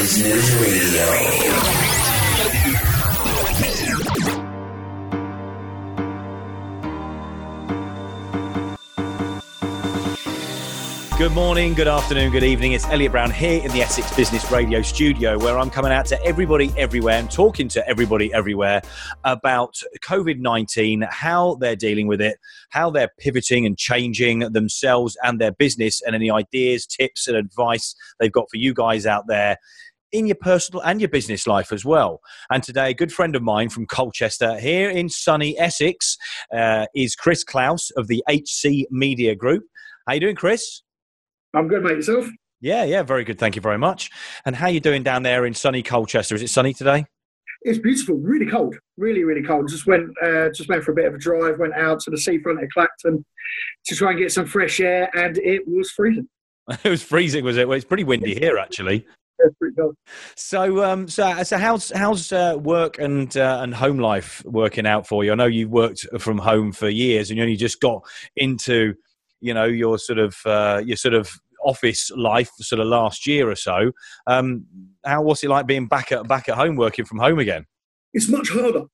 Business Radio. Good morning, good afternoon, good evening. It's Elliot Brown here in the Essex Business Radio studio, where I'm coming out to everybody everywhere and talking to everybody everywhere about COVID 19, how they're dealing with it, how they're pivoting and changing themselves and their business, and any ideas, tips, and advice they've got for you guys out there in your personal and your business life as well. And today, a good friend of mine from Colchester here in sunny Essex uh, is Chris Klaus of the HC Media Group. How you doing, Chris? I'm good, mate. Yourself? Yeah, yeah, very good. Thank you very much. And how you doing down there in sunny Colchester? Is it sunny today? It's beautiful. Really cold. Really, really cold. Just went, uh, just went for a bit of a drive. Went out to the seafront at Clacton to try and get some fresh air, and it was freezing. it was freezing, was it? Well, it's pretty windy here, actually. So, um, so, so how's how's uh, work and uh, and home life working out for you? I know you've worked from home for years, and you only just got into you know your sort of uh, your sort of office life sort of last year or so. Um, how was it like being back at back at home working from home again? It's much harder.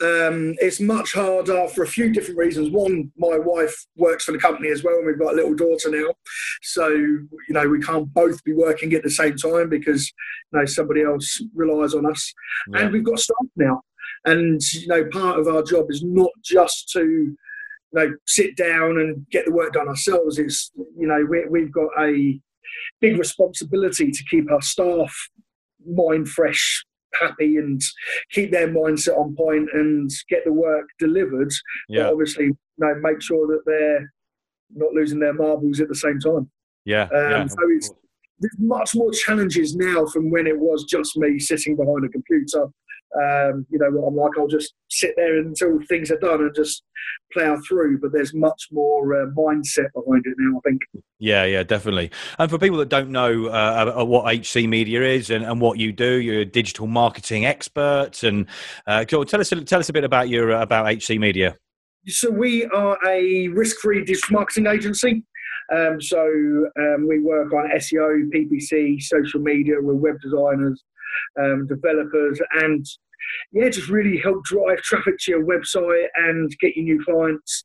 Um, it's much harder for a few different reasons. One, my wife works for the company as well, and we've got a little daughter now. So, you know, we can't both be working at the same time because, you know, somebody else relies on us. Yeah. And we've got staff now. And, you know, part of our job is not just to you know, sit down and get the work done ourselves. It's, you know, we, we've got a big responsibility to keep our staff mind fresh, happy, and keep their mindset on point and get the work delivered. Yeah. But obviously, you know, make sure that they're not losing their marbles at the same time. Yeah. Um, yeah. So it's, there's much more challenges now from when it was just me sitting behind a computer um, you know what I'm like. I'll just sit there until things are done and just plough through. But there's much more uh, mindset behind it now. I think. Yeah, yeah, definitely. And for people that don't know uh, uh what HC Media is and, and, what you do, you're a digital marketing expert. And uh, tell us tell us a bit about your uh, about HC Media. So we are a risk-free digital marketing agency. Um, so um, we work on SEO, PPC, social media. We're web designers, um, developers, and yeah, just really help drive traffic to your website and get you new clients.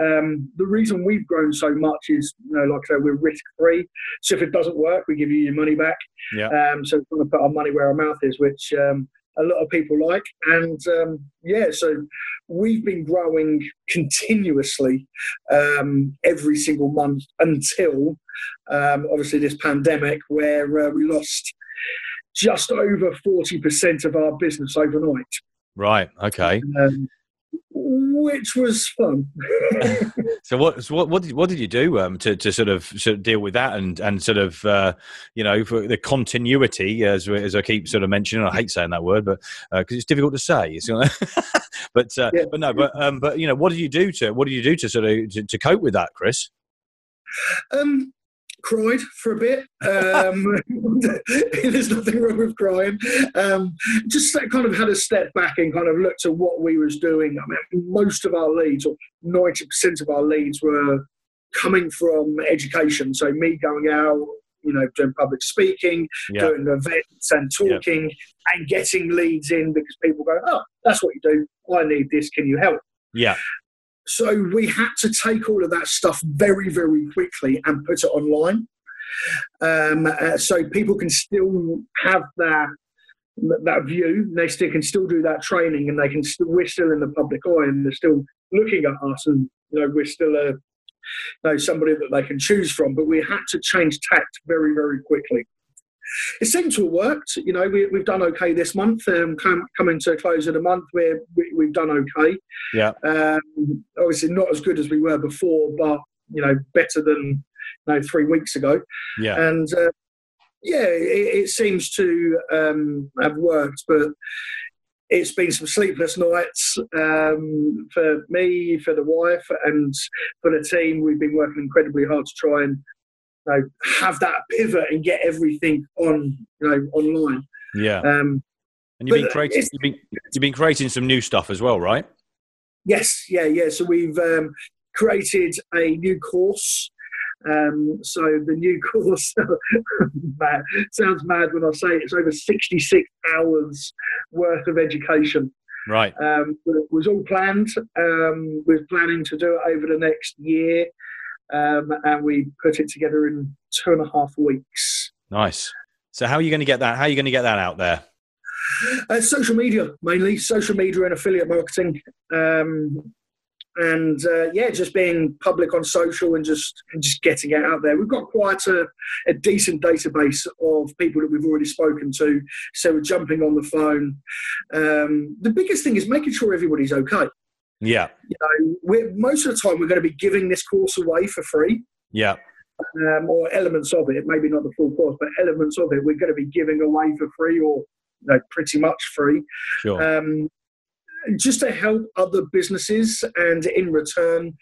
Um, the reason we've grown so much is, you know, like I said, we're risk free. So if it doesn't work, we give you your money back. Yeah. Um, so we're going to put our money where our mouth is, which um, a lot of people like. And um, yeah, so we've been growing continuously um, every single month until um, obviously this pandemic, where uh, we lost just over 40% of our business overnight. Right. Okay. Um, which was fun. so what? So what? What did, what did you do um, to, to sort of sort of deal with that and and sort of uh, you know for the continuity as as I keep sort of mentioning. I hate saying that word, but because uh, it's difficult to say. but uh, yeah. but no, but um, but you know, what did you do to what did you do to sort of to, to cope with that, Chris? Um, cried for a bit. Um, there's nothing wrong with crying. Um, just kind of had a step back and kind of looked at what we was doing. I mean, most of our leads, or 90% of our leads, were coming from education. So me going out, you know, doing public speaking, yeah. doing events and talking yeah. and getting leads in because people go, oh, that's what you do. I need this. Can you help? Yeah. So we had to take all of that stuff very, very quickly and put it online. Um, uh, so people can still have that that view. They still can still do that training, and they can still. We're still in the public eye, and they're still looking at us, and you know we're still a you know, somebody that they can choose from. But we had to change tact very, very quickly it seemed to have worked. You know, we, have done okay this month. Um, come, coming to a close of the month, we're, we, have done okay. Yeah. Um, obviously, not as good as we were before, but you know, better than you know three weeks ago. Yeah. And uh, yeah, it, it, seems to um, have worked, but it's been some sleepless nights um, for me, for the wife, and for the team. We've been working incredibly hard to try and know, have that pivot and get everything on, you know, online. Yeah. Um, and you've been creating, you've been, you've been creating some new stuff as well, right? Yes, yeah, yeah. So we've um, created a new course Um, so the new course mad, sounds mad when I say it, it's over 66 hours worth of education. Right. Um, it was all planned. Um, we're planning to do it over the next year, um, and we put it together in two and a half weeks. Nice. So how are you going to get that? How are you going to get that out there? Uh, social media mainly, social media and affiliate marketing. Um, and uh, yeah, just being public on social and just and just getting it out there. We've got quite a, a, decent database of people that we've already spoken to, so we're jumping on the phone. Um, the biggest thing is making sure everybody's okay. Yeah, you know, we're, most of the time we're going to be giving this course away for free. Yeah. Um, or elements of it, maybe not the full course, but elements of it, we're going to be giving away for free or you know, pretty much free. Sure. Um, just to help other businesses and in return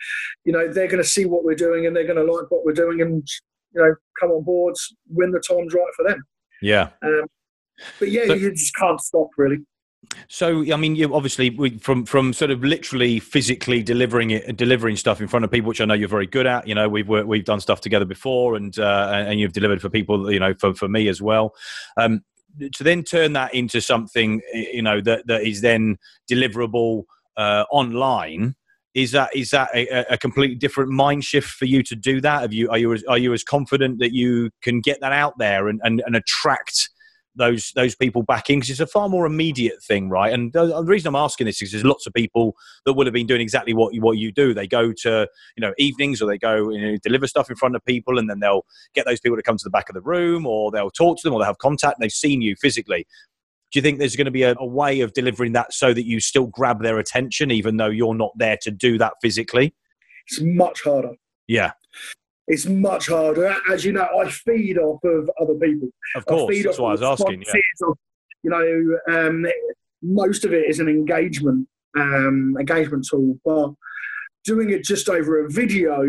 you know they're going to see what we're doing and they're going to like what we're doing and you know come on board when the time's right for them yeah um, but yeah you just can't stop really so, I mean, you obviously we, from from sort of literally physically delivering it, delivering stuff in front of people, which I know you're very good at. You know, we've we've done stuff together before, and uh, and you've delivered for people. You know, for for me as well. Um, to then turn that into something you know that that is then deliverable uh, online is that is that a, a, completely different mind shift for you to do that have you are you are you as confident that you can get that out there and, and, and attract those those people back in because it's a far more immediate thing, right? And the, the, reason I'm asking this is there's lots of people that would have been doing exactly what you, what you do. They go to you know evenings or they go you know, deliver stuff in front of people, and then they'll get those people to come to the back of the room, or they'll talk to them, or they have contact. And they've seen you physically. Do you think there's going to be a, a way of delivering that so that you still grab their attention, even though you're not there to do that physically? It's much harder. Yeah it's much harder. As you know, I feed off of other people. Of course, that's why I was asking. Yeah. Of, you know, um, most of it is an engagement um, engagement tool, but doing it just over a video,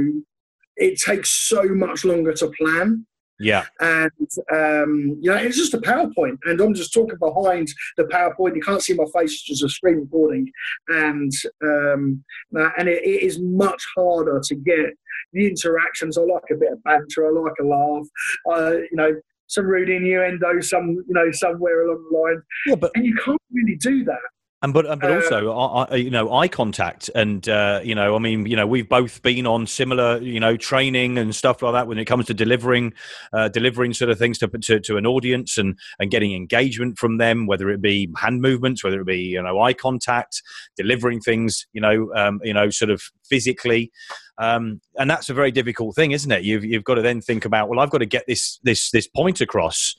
it takes so much longer to plan. Yeah. And, um, you know, it's just a PowerPoint. And I'm just talking behind the PowerPoint. You can't see my face, it's just a screen recording. And, um, and it, it is much harder to get the interactions. I like a bit of banter. I like a laugh. Uh, you know, some rude innuendo, some, you know, somewhere along the line. Yeah, but, and you can't really do that and but but also, uh, you know, eye contact, and uh, you know, I mean, you know, we've both been on similar, you know, training and stuff like that when it comes to delivering, uh, delivering sort of things to, to, to an audience and and getting engagement from them, whether it be hand movements, whether it be you know eye contact, delivering things, you know, um, you know, sort of physically. Um, and that's a very difficult thing, isn't it? You've you've got to then think about, well, I've got to get this this this point across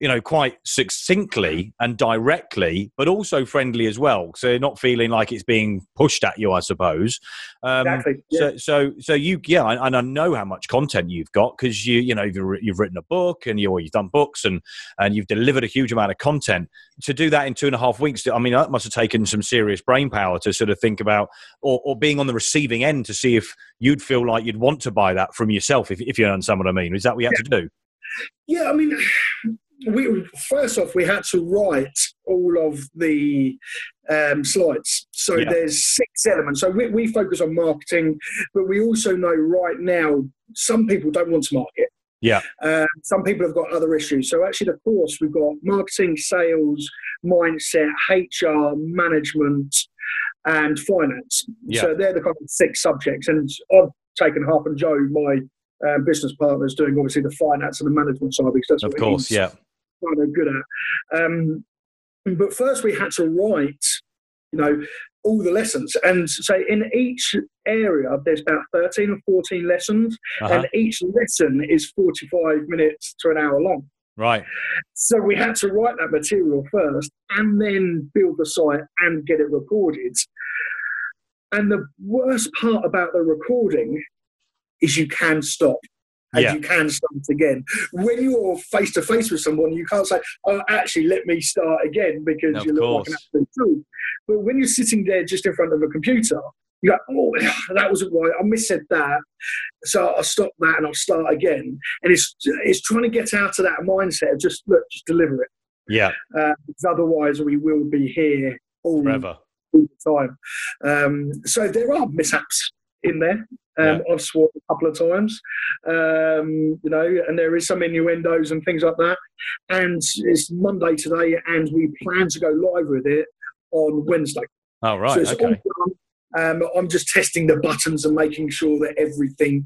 you know, quite succinctly and directly, but also friendly as well. So not feeling like it's being pushed at you, I suppose. Um, exactly. Yeah. So, so, so you, yeah, and I know how much content you've got because you, you know, you've, you've written a book and you, you've done books and and you've delivered a huge amount of content. To do that in two and a half weeks, I mean, that must have taken some serious brain power to sort of think about, or, or being on the receiving end to see if you'd feel like you'd want to buy that from yourself, if, if you understand what I mean. Is that what you had yeah. to do? Yeah, I mean, we first off we had to write all of the um, slides. So yeah. there's six elements. So we, we focus on marketing, but we also know right now some people don't want to market. Yeah. Uh, some people have got other issues. So actually, the course we've got marketing, sales, mindset, HR, management, and finance. Yeah. So they're the kind of six subjects. And I've taken Harp and Joe, my uh, business partners, doing obviously the finance and the management side because that's of what course, yeah good at. Um, but first, we had to write, you know, all the lessons. And so in each area, there's about 13 or 14 lessons, uh-huh. and each lesson is 45 minutes to an hour long. Right. So we had to write that material first and then build the site and get it recorded. And the worst part about the recording is you can stop and yeah. you can start again. When you're face to face with someone, you can't say, "Oh, actually, let me start again," because no, you look like an absolute fool. But when you're sitting there just in front of a computer, you go, "Oh, that wasn't right. I missaid that." So I'll stop that and I'll start again. And it's it's trying to get out of that mindset of just look, just deliver it. Yeah. Uh, because otherwise, we will be here all forever all the time. Um, so there are mishaps in there. Um, I've sworn a couple of times, um, you know, and there is some innuendos and things like that. And it's Monday today, and we plan to go live with it on Wednesday. Oh right, so okay. Um, I'm just testing the buttons and making sure that everything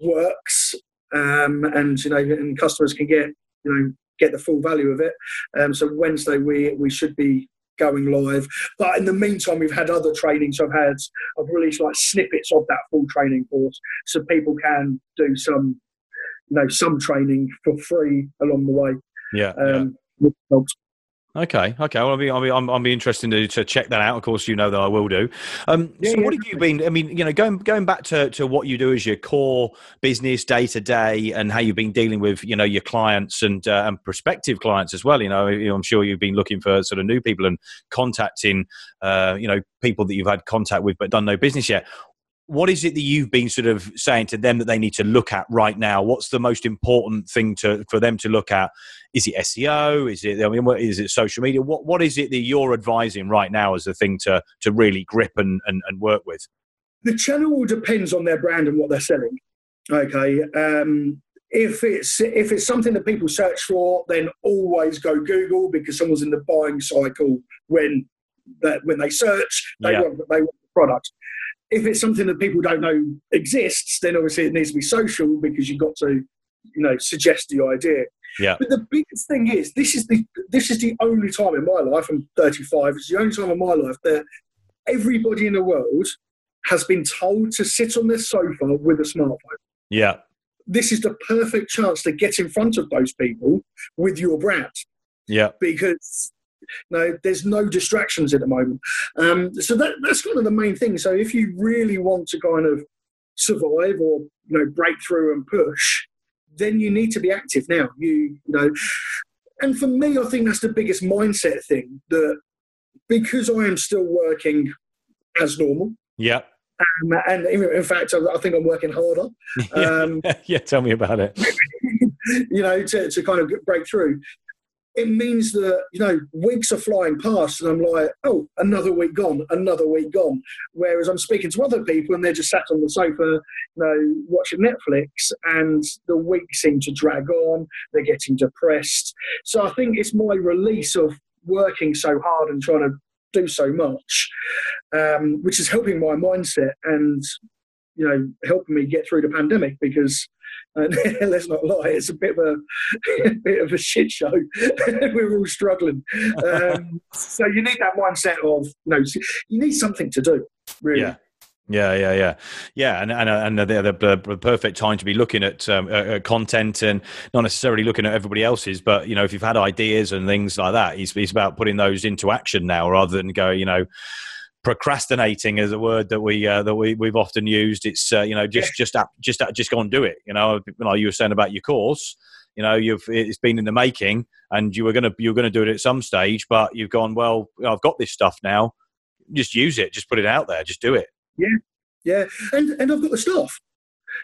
works, um, and you know, and customers can get you know get the full value of it. Um, so Wednesday we we should be going live. But in the meantime, we've had other trainings. I've had I've released like snippets of that full training course, so people can do some you know some training for free along the way. Yeah. Um, yeah. Okay, okay. Well, I'll be, I'll be, I'll be interested to, to check that out. Of course, you know that I will do. Um, yeah, so, yeah. what have you been? I mean, you know, going going back to, to what you do as your core business day to day, and how you've been dealing with, you know, your clients and uh, and prospective clients as well. You know, I'm sure you've been looking for sort of new people and contacting, uh, you know, people that you've had contact with but done no business yet what is it that you've been sort of saying to them that they need to look at right now? What's the most important thing to for them to look at? Is it SEO? Is it I mean, what, is it social media? What what is it that you're advising right now as a thing to to really grip and, and, and work with? The channel depends on their brand and what they're selling. Okay. Um, if it's if it's something that people search for, then always go Google because someone's in the buying cycle when that when they search, they yeah. want they want the product if it's something that people don't know exists, then obviously it needs to be social because you've got to, you know, suggest the idea. Yeah. But the biggest thing is this is the this is the only time in my life. I'm 35. It's the only time in my life that everybody in the world has been told to sit on their sofa with a smartphone. Yeah. This is the perfect chance to get in front of those people with your brand. Yeah. Because no, there's no distractions at the moment. Um, so that, that's kind of the main thing. So if you really want to kind of survive or you know break through and push, then you need to be active now. You, you know, and for me, I think that's the biggest mindset thing that because I am still working as normal. Yeah. Um, and in fact, I, think I'm working harder. Um, yeah, tell me about it. you know, to, to kind of break through it means that you know weeks are flying past and i'm like oh another week gone another week gone. Whereas i'm speaking to other people and they're just sat on the sofa you know watching netflix and the weeks seem to drag on they're getting depressed. So i think it's my release of working so hard and trying to do so much um, which is helping my mindset and you know helping me get through the pandemic because and let's not lie, it's a bit of a, a bit of a shit show. We're all struggling. Um, so you need that mindset of, know, you need something to do, really. Yeah. Yeah, yeah, yeah, yeah, and and and the, the, the perfect time to be looking at, um, uh, content and not necessarily looking at everybody else's, but you know, if you've had ideas and things like that, it's, it's about putting those into action now, rather than go, you know, procrastinating is a word that we uh, that we we've often used. It's uh, you know just just just just go and do it. You know, like you were saying about your course. You know, you've it's been in the making, and you were gonna you were gonna do it at some stage, but you've gone well. I've got this stuff now. Just use it. Just put it out there. Just do it. Yeah, yeah, and and I've got the stuff.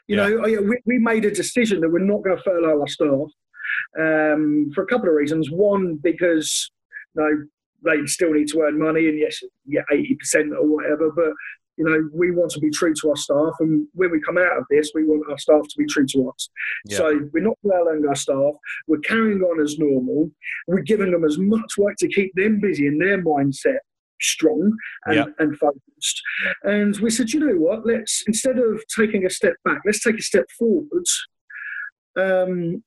You yeah. know, we, we made a decision that we're not going to furlough our staff um, for a couple of reasons. One, because you know, they still need to earn money, and yes, get eighty percent or whatever. But you know, we want to be true to our staff, and when we come out of this, we want our staff to be true to us. Yeah. So we're not furloughing our staff. We're carrying on as normal. We're giving them as much work to keep them busy and their mindset strong and, yeah. and focused. And we said, you know what? Let's instead of taking a step back, let's take a step forwards. Um,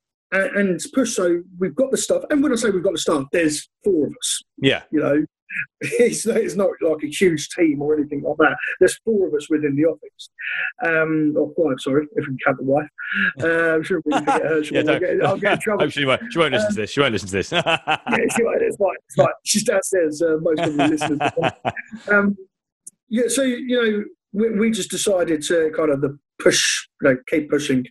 and, push. So we've got the stuff, and when I say we've got the stuff, there's four of us. Yeah, you know, it's, it's not like a huge team or anything like that. There's four of us within the office, um, or five, sorry, if we can count the wife. Uh, I'm sure we get her. yeah, I'll, get, I'll get in trouble. she won't, she won't listen um, to this. She won't listen to this. yeah, she won't. It's fine. It's fine. She's downstairs. Uh, most of the listeners. Um, yeah, so you know, we, we just decided to kind of the push, you know, keep pushing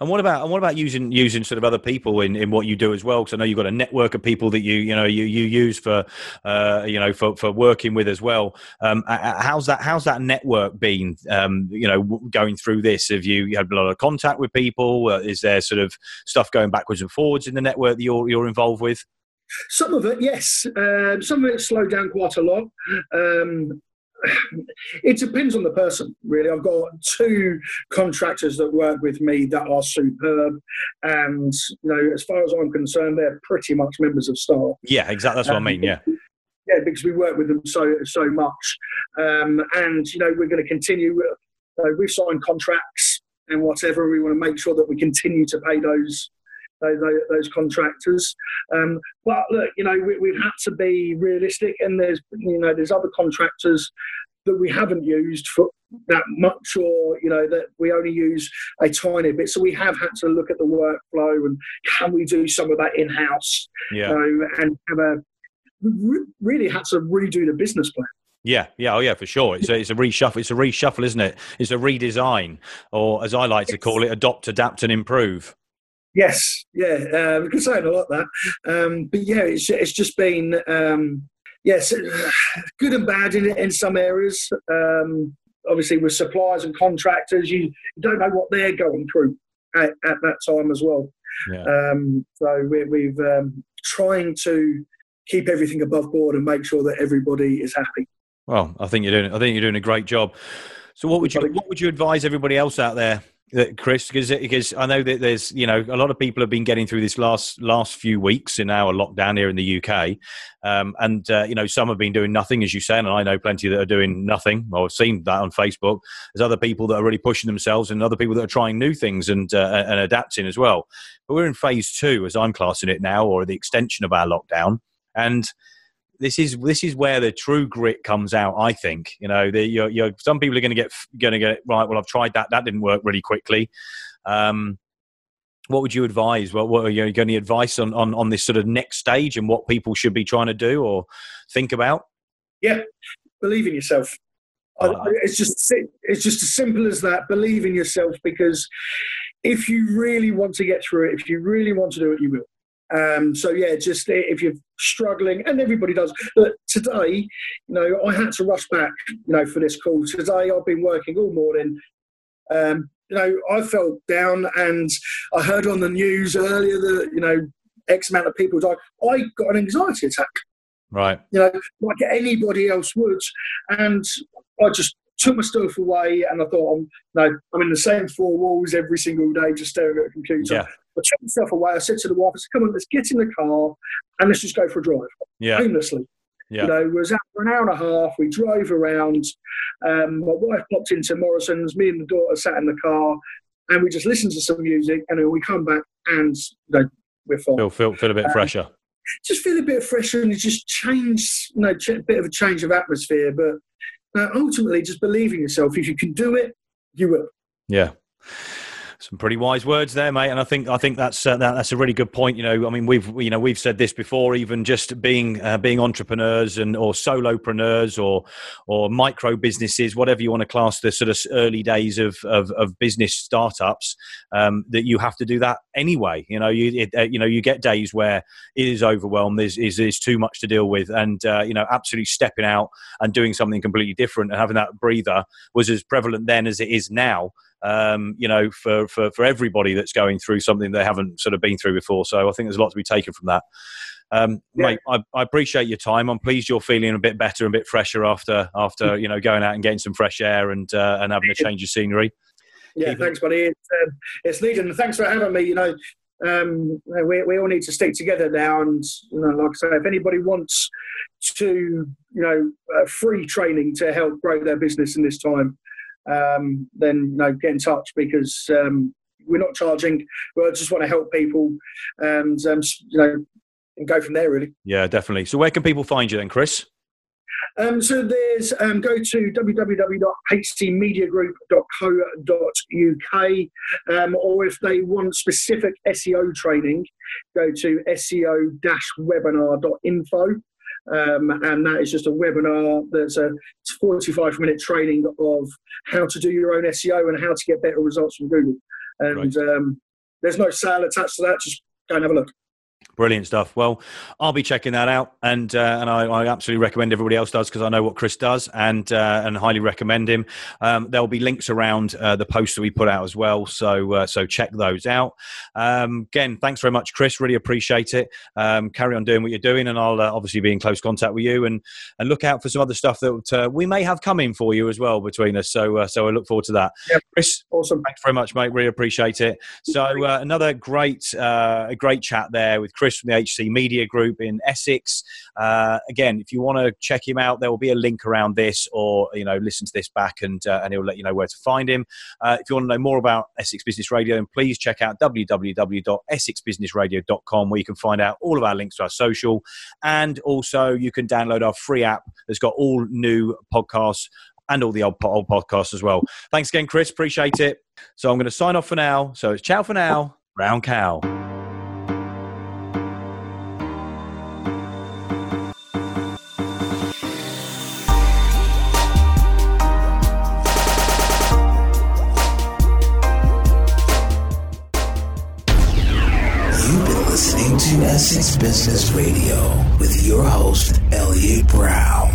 and what about and what about using using sort of other people in, in what you do as well? Because I know you've got a network of people that you you know you, you use for uh, you know for, for working with as well. Um, how's that how's that network been? Um, you know, going through this, have you, you, had a lot of contact with people? Uh, is there sort of stuff going backwards and forwards in the network that you're you're involved with? Some of it, yes. Um, some of it slowed down quite a lot. Um, it depends on the person, really. I've got two contractors that work with me that are superb, and you know, as far as I'm concerned, they're pretty much members of staff. Yeah, exactly. That's what um, I mean. Yeah. Yeah, because we work with them so so much, um, and you know we're going to continue. Uh, we've signed contracts and whatever. We want to make sure that we continue to pay those those, those contractors. Um, but look, you know, we, have had to be realistic, and there's you know there's other contractors that we haven't used for that much, or you know that we only use a tiny bit. So we have had to look at the workflow and can we do some of that in house? Yeah, you know, and have a really had to redo the business plan. Yeah, yeah, oh yeah, for sure. It's a, it's a reshuffle. It's a reshuffle, isn't it? It's a redesign, or as I like to call it, adopt, adapt, and improve. Yes, yeah, uh, we can say a lot that. Um, but yeah, it's it's just been um, yes, good and bad in in some areas. Um, obviously, with suppliers and contractors, you, you don't know what they're going through at, at that time as well. Yeah. Um, so we, we've um, trying to keep everything above board and make sure that everybody is happy. Well, I think you're doing. I think you're doing a great job. So, what would you what would you advise everybody else out there Chris, because because I know that there's you know a lot of people have been getting through this last last few weeks in our lockdown here in the UK, um, and uh, you know some have been doing nothing, as you say, and I know plenty that are doing nothing. Well, I've seen that on Facebook. There's other people that are really pushing themselves, and other people that are trying new things and uh, and adapting as well. But we're in phase two, as I'm classing it now, or the extension of our lockdown, and this is this is where the true grit comes out. I think you know the, you're, you're, some people are going to get going to get right. Well, I've tried that. That didn't work really quickly. Um, what would you advise? What, what are you got any advice on, on on this sort of next stage and what people should be trying to do or think about? Yeah, believe in yourself. it's just it's just as simple as that. Believe in yourself because if you really want to get through it, if you really want to do it, you will. Um, so yeah, just if you're struggling, and everybody does. But today, you know, I had to rush back, you know, for this call. Today, I've been working all morning. Um, you know, I felt down, and I heard on the news earlier that you know, X amount of people died. I got an anxiety attack. Right. You know, like anybody else would, and I just took my stuff away, and I thought, I'm no, I'm in the same four walls every single day, just staring at a computer. Yeah. I took myself away. I said to the wife, I said, come on, let's get in the car and let's just go for a drive. Yeah. Aimlessly. Yeah. You know, it was out for an hour and a half. We drove around. Um, my wife popped into Morrison's. Me and the daughter sat in the car, and we just listened to some music. And then we come back, and you know, we're fine. Feel feel, feel a bit um, fresher. Just feel a bit fresher, and just change, you know, a bit of a change of atmosphere. But uh, ultimately, just believe in yourself. If you can do it, you will. Yeah some pretty wise words there, mate. And I think I think that's uh, that, that's a really good point. You know, I mean, we've you know we've said this before. Even just being uh, being entrepreneurs and or solopreneurs or or micro businesses, whatever you want to class the sort of early days of of, of business startups, um, that you have to do that anyway. You know, you it, uh, you know you get days where it is overwhelmed. There's is, is too much to deal with, and uh, you know, absolutely stepping out and doing something completely different and having that breather was as prevalent then as it is now um, you know, for, for, for everybody that's going through something they haven't sort of been through before. So I think there's a lot to be taken from that. Um, yeah. Mate, I, I, appreciate your time. I'm pleased you're feeling a bit better, and a bit fresher after after you know going out and getting some fresh air and uh, and having a change of scenery. Yeah, Keep thanks, it. buddy. It's, uh, it's needed, thanks for having me. You know, um, we, we all need to stick together now. And you know, like I say, if anybody wants to, you know, uh, free training to help grow their business in this time, um, then you know, get in touch because um, we're not charging. We just want to help people and um, you know and go from there. Really. Yeah, definitely. So where can people find you then, Chris? Um, so there's um, go to www.hcmediagroup.co.uk, um, or if they want specific SEO training, go to seo-webinar.info. Um, and that is just a webinar that's a 45 minute training of how to do your own SEO and how to get better results from Google. And right. um, there's no sale attached to that, just go and have a look. Brilliant stuff. Well, I'll be checking that out, and uh, and I, I, absolutely recommend everybody else does because I know what Chris does, and uh, and highly recommend him. Um, there'll be links around uh, the posts that we put out as well, so uh, so check those out. Um, again, thanks very much, Chris. Really appreciate it. Um, carry on doing what you're doing, and I'll uh, obviously be in close contact with you, and and look out for some other stuff that uh, we may have coming for you as well between us. So so I look forward to that. Yeah, Chris, awesome. Thanks very much, mate. Really appreciate it. So another great a great chat there with Chris Chris from the HC Media Group in Essex. Uh, again, if you want to check him out, there will be a link around this, or you know, listen to this back, and uh, and he'll let you know where to find him. Uh, if you want to know more about Essex Business Radio, then please check out www.essexbusinessradio.com, where you can find out all of our links to our social, and also you can download our free app that's got all new podcasts and all the old, old podcasts as well. Thanks again, Chris. Appreciate it. So I'm going to sign off for now. So it's ciao for now. Brown cow. To Essex Business Radio with your host, Elliot Brown.